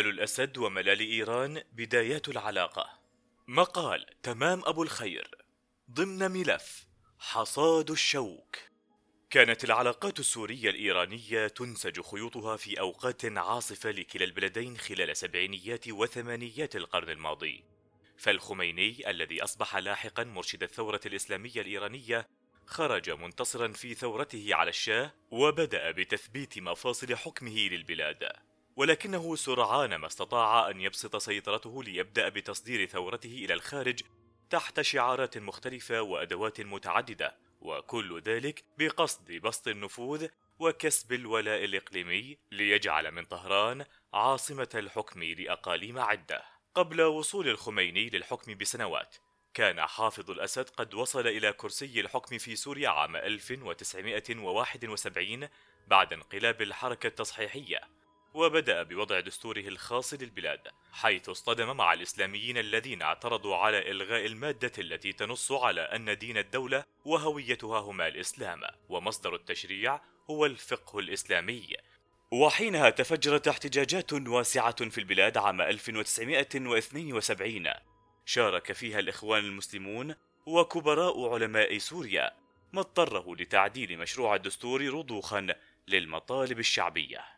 آل الأسد وملال إيران بدايات العلاقة. مقال تمام أبو الخير. ضمن ملف حصاد الشوك. كانت العلاقات السورية الإيرانية تنسج خيوطها في أوقات عاصفة لكلا البلدين خلال سبعينيات وثمانيات القرن الماضي. فالخميني الذي أصبح لاحقا مرشد الثورة الإسلامية الإيرانية خرج منتصرا في ثورته على الشاه وبدأ بتثبيت مفاصل حكمه للبلاد. ولكنه سرعان ما استطاع أن يبسط سيطرته ليبدأ بتصدير ثورته إلى الخارج تحت شعارات مختلفة وأدوات متعددة وكل ذلك بقصد بسط النفوذ وكسب الولاء الإقليمي ليجعل من طهران عاصمة الحكم لأقاليم عدة. قبل وصول الخميني للحكم بسنوات كان حافظ الأسد قد وصل إلى كرسي الحكم في سوريا عام 1971 بعد انقلاب الحركة التصحيحية. وبدأ بوضع دستوره الخاص للبلاد حيث اصطدم مع الإسلاميين الذين اعترضوا على إلغاء المادة التي تنص على أن دين الدولة وهويتها هما الإسلام ومصدر التشريع هو الفقه الإسلامي. وحينها تفجرت احتجاجات واسعة في البلاد عام 1972 شارك فيها الإخوان المسلمون وكبراء علماء سوريا ما اضطره لتعديل مشروع الدستور رضوخا للمطالب الشعبية.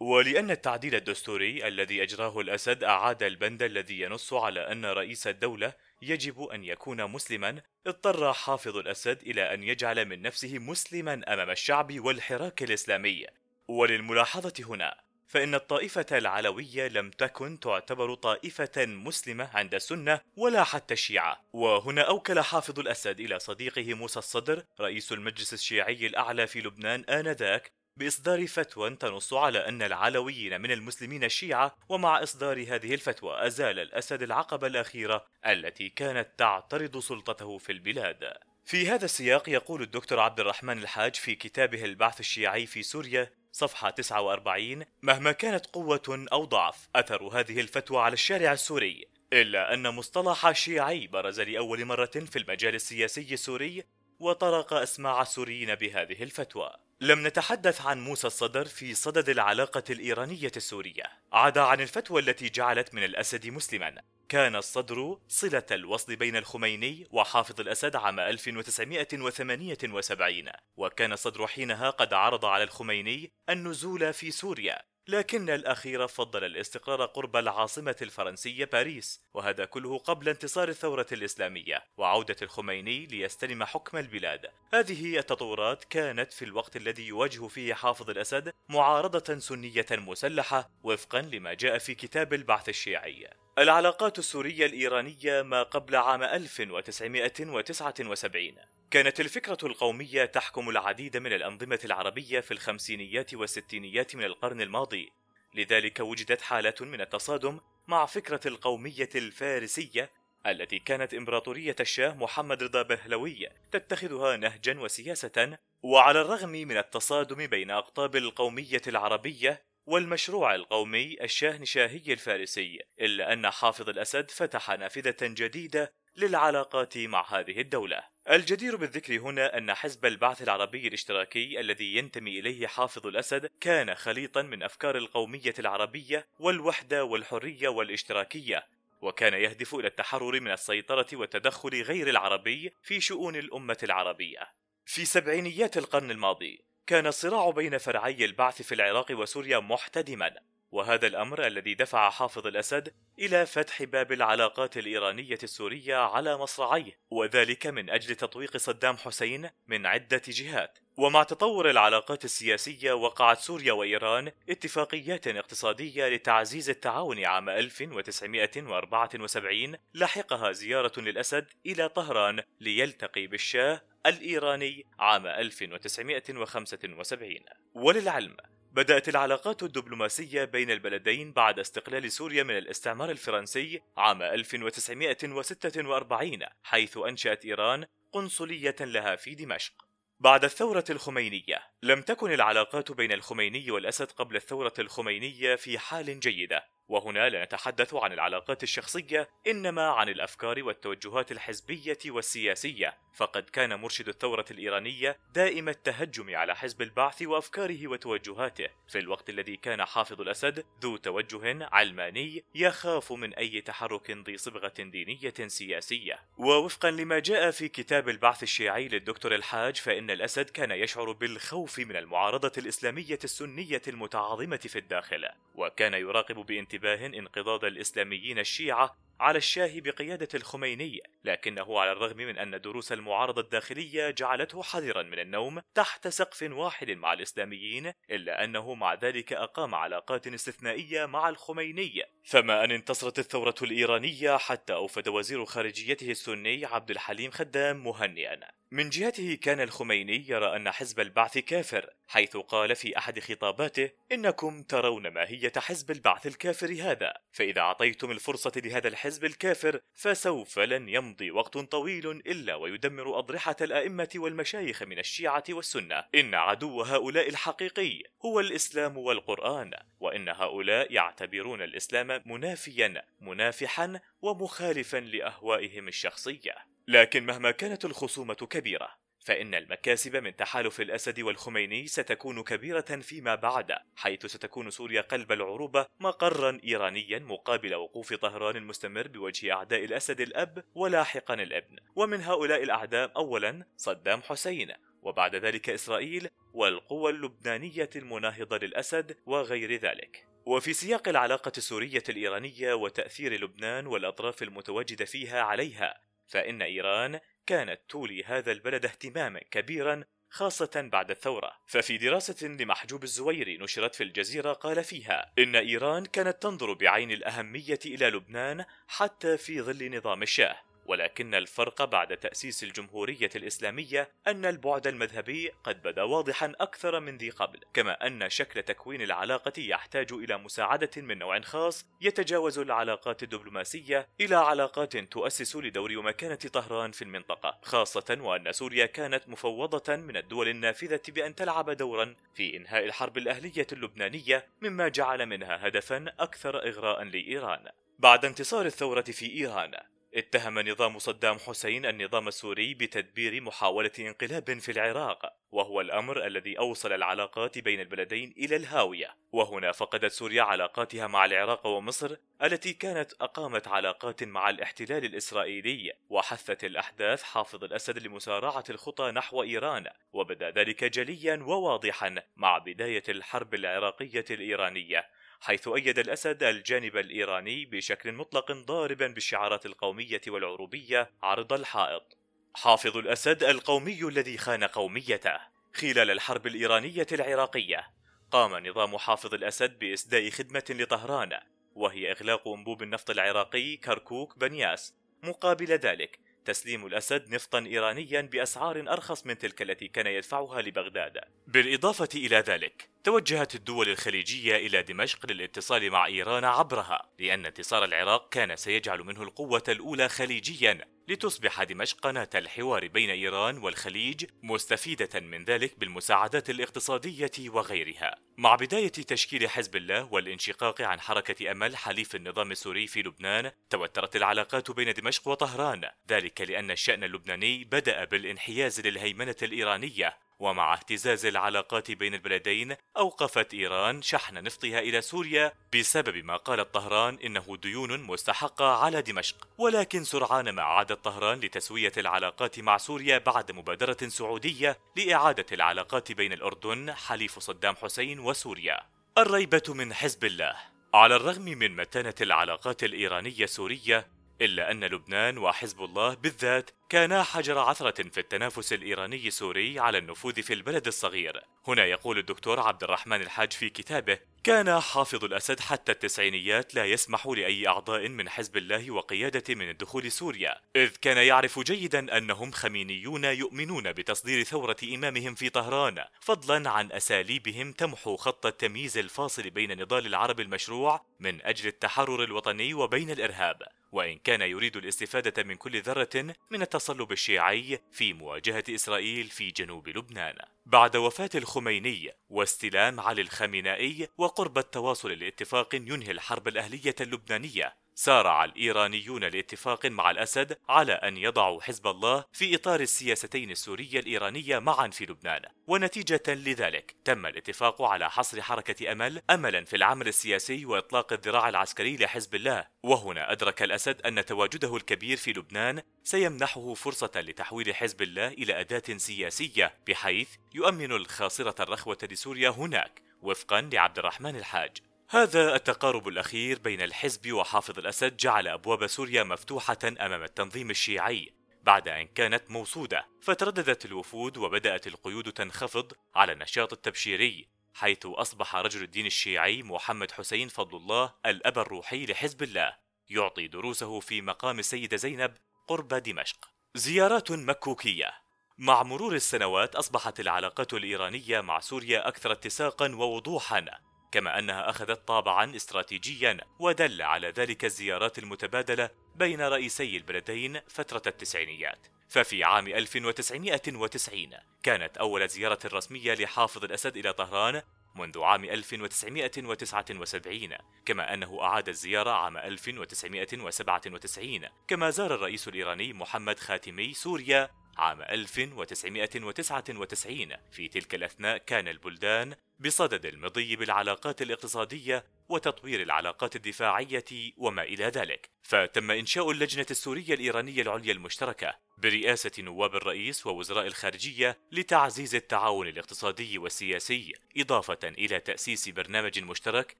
ولأن التعديل الدستوري الذي أجراه الأسد أعاد البند الذي ينص على أن رئيس الدولة يجب أن يكون مسلما اضطر حافظ الأسد إلى أن يجعل من نفسه مسلما أمام الشعب والحراك الإسلامي. وللملاحظة هنا فإن الطائفة العلوية لم تكن تعتبر طائفة مسلمة عند السنة ولا حتى الشيعة. وهنا أوكل حافظ الأسد إلى صديقه موسى الصدر رئيس المجلس الشيعي الأعلى في لبنان آنذاك بإصدار فتوى تنص على أن العلويين من المسلمين الشيعة ومع إصدار هذه الفتوى أزال الأسد العقبة الأخيرة التي كانت تعترض سلطته في البلاد. في هذا السياق يقول الدكتور عبد الرحمن الحاج في كتابه البعث الشيعي في سوريا صفحة 49 مهما كانت قوة أو ضعف أثر هذه الفتوى على الشارع السوري إلا أن مصطلح شيعي برز لأول مرة في المجال السياسي السوري وطرق أسماع السوريين بهذه الفتوى. لم نتحدث عن موسى الصدر في صدد العلاقة الإيرانية السورية. عدا عن الفتوى التي جعلت من الأسد مسلما. كان الصدر صلة الوصل بين الخميني وحافظ الأسد عام 1978 وكان الصدر حينها قد عرض على الخميني النزول في سوريا. لكن الأخير فضل الاستقرار قرب العاصمة الفرنسية باريس وهذا كله قبل انتصار الثورة الإسلامية وعودة الخميني ليستلم حكم البلاد. هذه التطورات كانت في الوقت الذي يواجه فيه حافظ الأسد معارضة سنية مسلحة وفقا لما جاء في كتاب البعث الشيعي. العلاقات السورية الإيرانية ما قبل عام 1979 كانت الفكرة القومية تحكم العديد من الأنظمة العربية في الخمسينيات والستينيات من القرن الماضي. لذلك وجدت حالة من التصادم مع فكرة القومية الفارسية التي كانت إمبراطورية الشاه محمد رضا بهلوي تتخذها نهجا وسياسة وعلى الرغم من التصادم بين أقطاب القومية العربية والمشروع القومي الشاهنشاهي الفارسي إلا أن حافظ الأسد فتح نافذة جديدة للعلاقات مع هذه الدولة. الجدير بالذكر هنا أن حزب البعث العربي الاشتراكي الذي ينتمي إليه حافظ الأسد كان خليطا من أفكار القومية العربية والوحدة والحرية والاشتراكية وكان يهدف إلى التحرر من السيطرة والتدخل غير العربي في شؤون الأمة العربية. في سبعينيات القرن الماضي كان الصراع بين فرعي البعث في العراق وسوريا محتدما وهذا الأمر الذي دفع حافظ الأسد إلى فتح باب العلاقات الإيرانية السورية على مصراعيه وذلك من أجل تطويق صدام حسين من عدة جهات. ومع تطور العلاقات السياسية وقعت سوريا وإيران اتفاقيات اقتصادية لتعزيز التعاون عام 1974 لحقها زيارة للأسد إلى طهران ليلتقي بالشاه الإيراني عام 1975 وللعلم بدأت العلاقات الدبلوماسية بين البلدين بعد استقلال سوريا من الاستعمار الفرنسي عام 1946 حيث أنشأت إيران قنصلية لها في دمشق. بعد الثورة الخمينية لم تكن العلاقات بين الخميني والأسد قبل الثورة الخمينية في حال جيدة. وهنا لا نتحدث عن العلاقات الشخصية إنما عن الأفكار والتوجهات الحزبية والسياسية. فقد كان مرشد الثورة الإيرانية دائم التهجم على حزب البعث وأفكاره وتوجهاته. في الوقت الذي كان حافظ الأسد ذو توجه علماني يخاف من أي تحرك ذي صبغة دينية سياسية. ووفقا لما جاء في كتاب البعث الشيعي للدكتور الحاج فإن الأسد كان يشعر بالخوف من المعارضة الإسلامية السنية المتعاظمة في الداخل. وكان يراقب بانتباه انقضاض الإسلاميين الشيعة على الشاه بقيادة الخميني لكنه على الرغم من أن دروس المعارضة الداخلية جعلته حذرا من النوم تحت سقف واحد مع الإسلاميين إلا أنه مع ذلك أقام علاقات استثنائية مع الخميني. فما أن انتصرت الثورة الإيرانية حتى أوفد وزير خارجيته السني عبد الحليم خدام مهنئا. من جهته كان الخميني يرى أن حزب البعث كافر حيث قال في أحد خطاباته إنكم ترون ماهية حزب البعث الكافر هذا فإذا أعطيتم الفرصة لهذا الحزب الكافر فسوف لن يمضي وقت طويل إلا ويدمر أضرحة الأئمة والمشايخ من الشيعة والسنة. إن عدو هؤلاء الحقيقي هو الإسلام والقرآن وإن هؤلاء يعتبرون الإسلام منافيا منافحا ومخالفا لأهوائهم الشخصية. لكن مهما كانت الخصومة كبيرة فإن المكاسب من تحالف الأسد والخميني ستكون كبيرة فيما بعد حيث ستكون سوريا قلب العروبة مقرا إيرانيا مقابل وقوف طهران المستمر بوجه أعداء الأسد الأب ولاحقا الابن. ومن هؤلاء الأعداء أولا صدام حسين وبعد ذلك إسرائيل والقوى اللبنانية المناهضة للأسد وغير ذلك. وفي سياق العلاقة السورية الإيرانية وتأثير لبنان والأطراف المتواجدة فيها عليها فإن إيران كانت تولي هذا البلد اهتماما كبيرا خاصة بعد الثورة. ففي دراسة لمحجوب الزويري نشرت في الجزيرة قال فيها إن إيران كانت تنظر بعين الأهمية إلى لبنان حتى في ظل نظام الشاه. ولكن الفرق بعد تأسيس الجمهورية الإسلامية أن البعد المذهبي قد بدا واضحا أكثر من ذي قبل، كما أن شكل تكوين العلاقة يحتاج إلى مساعدة من نوع خاص يتجاوز العلاقات الدبلوماسية إلى علاقات تؤسس لدور ومكانة طهران في المنطقة، خاصة وأن سوريا كانت مفوضة من الدول النافذة بأن تلعب دورا في إنهاء الحرب الأهلية اللبنانية، مما جعل منها هدفا أكثر إغراء لإيران. بعد انتصار الثورة في إيران اتهم نظام صدام حسين النظام السوري بتدبير محاولة انقلاب في العراق وهو الأمر الذي أوصل العلاقات بين البلدين إلى الهاوية. وهنا فقدت سوريا علاقاتها مع العراق ومصر التي كانت أقامت علاقات مع الاحتلال الإسرائيلي وحثت الأحداث حافظ الأسد لمسارعة الخطى نحو إيران. وبدأ ذلك جليا وواضحا مع بداية الحرب العراقية الإيرانية. حيث أيد الأسد الجانب الإيراني بشكل مطلق ضاربا بالشعارات القومية والعروبية عرض الحائط. حافظ الأسد القومي الذي خان قوميته خلال الحرب الإيرانية العراقية. قام نظام حافظ الأسد بإسداء خدمة لطهران وهي إغلاق أنبوب النفط العراقي كركوك بنياس مقابل ذلك تسليم الأسد نفطا إيرانيا بأسعار أرخص من تلك التي كان يدفعها لبغداد. بالإضافة إلى ذلك توجهت الدول الخليجية إلى دمشق للاتصال مع إيران عبرها لأن انتصار العراق كان سيجعل منه القوة الأولى خليجيا. لتصبح دمشق قناة الحوار بين إيران والخليج مستفيدة من ذلك بالمساعدات الاقتصادية وغيرها. مع بداية تشكيل حزب الله والانشقاق عن حركة أمل حليف النظام السوري في لبنان توترت العلاقات بين دمشق وطهران. ذلك لأن الشأن اللبناني بدأ بالانحياز للهيمنة الإيرانية. ومع اهتزاز العلاقات بين البلدين أوقفت إيران شحن نفطها إلى سوريا بسبب ما قالت طهران إنه ديون مستحقة على دمشق. ولكن سرعان ما عادت طهران لتسوية العلاقات مع سوريا بعد مبادرة سعودية لإعادة العلاقات بين الأردن حليف صدام حسين وسوريا. الريبة من حزب الله. على الرغم من متانة العلاقات الإيرانية سورية إلا أن لبنان وحزب الله بالذات كانا حجر عثرة في التنافس الإيراني السوري على النفوذ في البلد الصغير. هنا يقول الدكتور عبد الرحمن الحاج في كتابه كان حافظ الأسد حتى التسعينيات لا يسمح لأي أعضاء من حزب الله وقيادة من الدخول سوريا إذ كان يعرف جيدا أنهم خمينيون يؤمنون بتصدير ثورة إمامهم في طهران فضلا عن أساليبهم تمحو خط التمييز الفاصل بين نضال العرب المشروع من أجل التحرر الوطني وبين الإرهاب. وإن كان يريد الاستفادة من كل ذرة من التصلب الشيعي في مواجهة إسرائيل في جنوب لبنان. بعد وفاة الخميني واستلام علي الخامنائي وقرب التواصل لاتفاق ينهي الحرب الأهلية اللبنانية سارع الإيرانيون لاتفاق مع الأسد على أن يضعوا حزب الله في إطار السياستين السورية الإيرانية معا في لبنان. ونتيجة لذلك تم الاتفاق على حصر حركة أمل أملا في العمل السياسي وإطلاق الذراع العسكري لحزب الله. وهنا أدرك الأسد أن تواجده الكبير في لبنان سيمنحه فرصة لتحويل حزب الله إلى أداة سياسية بحيث يؤمن الخاصرة الرخوة لسوريا هناك. وفقا لعبد الرحمن الحاج. هذا التقارب الأخير بين الحزب وحافظ الأسد جعل أبواب سوريا مفتوحة أمام التنظيم الشيعي بعد أن كانت موصودة فترددت الوفود وبدأت القيود تنخفض على النشاط التبشيري حيث أصبح رجل الدين الشيعي محمد حسين فضل الله الأب الروحي لحزب الله يعطي دروسه في مقام السيدة زينب قرب دمشق. زيارات مكوكية مع مرور السنوات أصبحت العلاقات الإيرانية مع سوريا أكثر اتساقا ووضوحا كما أنها أخذت طابعا استراتيجيا ودل على ذلك الزيارات المتبادلة بين رئيسي البلدين فترة التسعينيات. ففي عام 1990 كانت أول زيارة رسمية لحافظ الأسد إلى طهران منذ عام 1979 كما أنه أعاد الزيارة عام 1997 كما زار الرئيس الإيراني محمد خاتمي سوريا عام 1999 في تلك الأثناء كان البلدان بصدد المضي بالعلاقات الاقتصادية وتطوير العلاقات الدفاعية وما إلى ذلك. فتم إنشاء اللجنة السورية الإيرانية العليا المشتركة برئاسة نواب الرئيس ووزراء الخارجية لتعزيز التعاون الاقتصادي والسياسي إضافة إلى تأسيس برنامج مشترك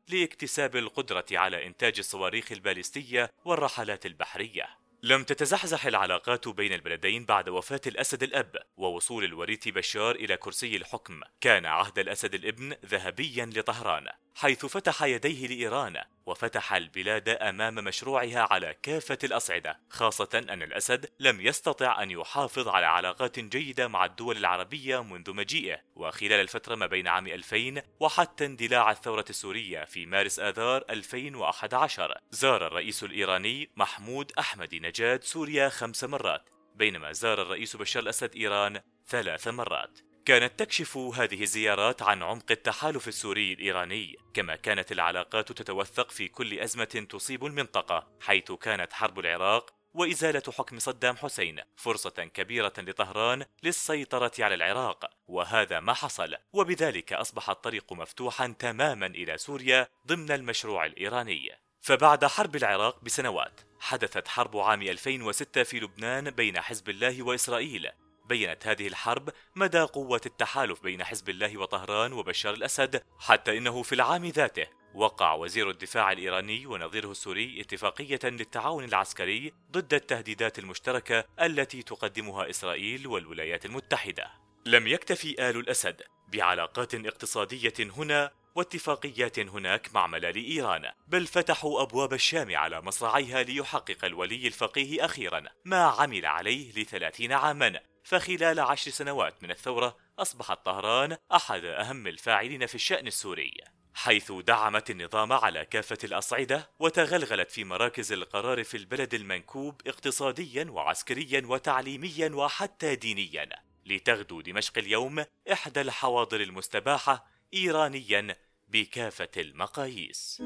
لاكتساب القدرة على إنتاج الصواريخ البالستية والرحلات البحرية. لم تتزحزح العلاقات بين البلدين بعد وفاة الأسد الأب ووصول الوريث بشار إلى كرسي الحكم. كان عهد الأسد الابن ذهبيا لطهران حيث فتح يديه لإيران. وفتح البلاد أمام مشروعها على كافة الأصعدة خاصة أن الأسد لم يستطع أن يحافظ على علاقات جيدة مع الدول العربية منذ مجيئه. وخلال الفترة ما بين عام 2000 وحتى اندلاع الثورة السورية في مارس آذار 2011 زار الرئيس الإيراني محمود أحمد نجاد سوريا خمس مرات بينما زار الرئيس بشار الأسد إيران ثلاث مرات. كانت تكشف هذه الزيارات عن عمق التحالف السوري الإيراني كما كانت العلاقات تتوثق في كل أزمة تصيب المنطقة حيث كانت حرب العراق وإزالة حكم صدام حسين فرصة كبيرة لطهران للسيطرة على العراق وهذا ما حصل وبذلك أصبح الطريق مفتوحا تماما إلى سوريا ضمن المشروع الإيراني. فبعد حرب العراق بسنوات حدثت حرب عام 2006 في لبنان بين حزب الله وإسرائيل بينت هذه الحرب مدى قوة التحالف بين حزب الله وطهران وبشار الأسد حتى إنه في العام ذاته وقع وزير الدفاع الإيراني ونظيره السوري اتفاقية للتعاون العسكري ضد التهديدات المشتركة التي تقدمها إسرائيل والولايات المتحدة. لم يكتفي آل الأسد بعلاقات اقتصادية هنا واتفاقيات هناك مع ملال إيران بل فتحوا أبواب الشام على مصراعيها ليحقق الولي الفقيه أخيرا ما عمل عليه لثلاثين عاما. فخلال عشر سنوات من الثورة أصبحت طهران أحد أهم الفاعلين في الشأن السوري حيث دعمت النظام على كافة الأصعدة وتغلغلت في مراكز القرار في البلد المنكوب اقتصاديا وعسكريا وتعليميا وحتى دينيا لتغدو دمشق اليوم إحدى الحواضر المستباحة إيرانيا بكافة المقاييس.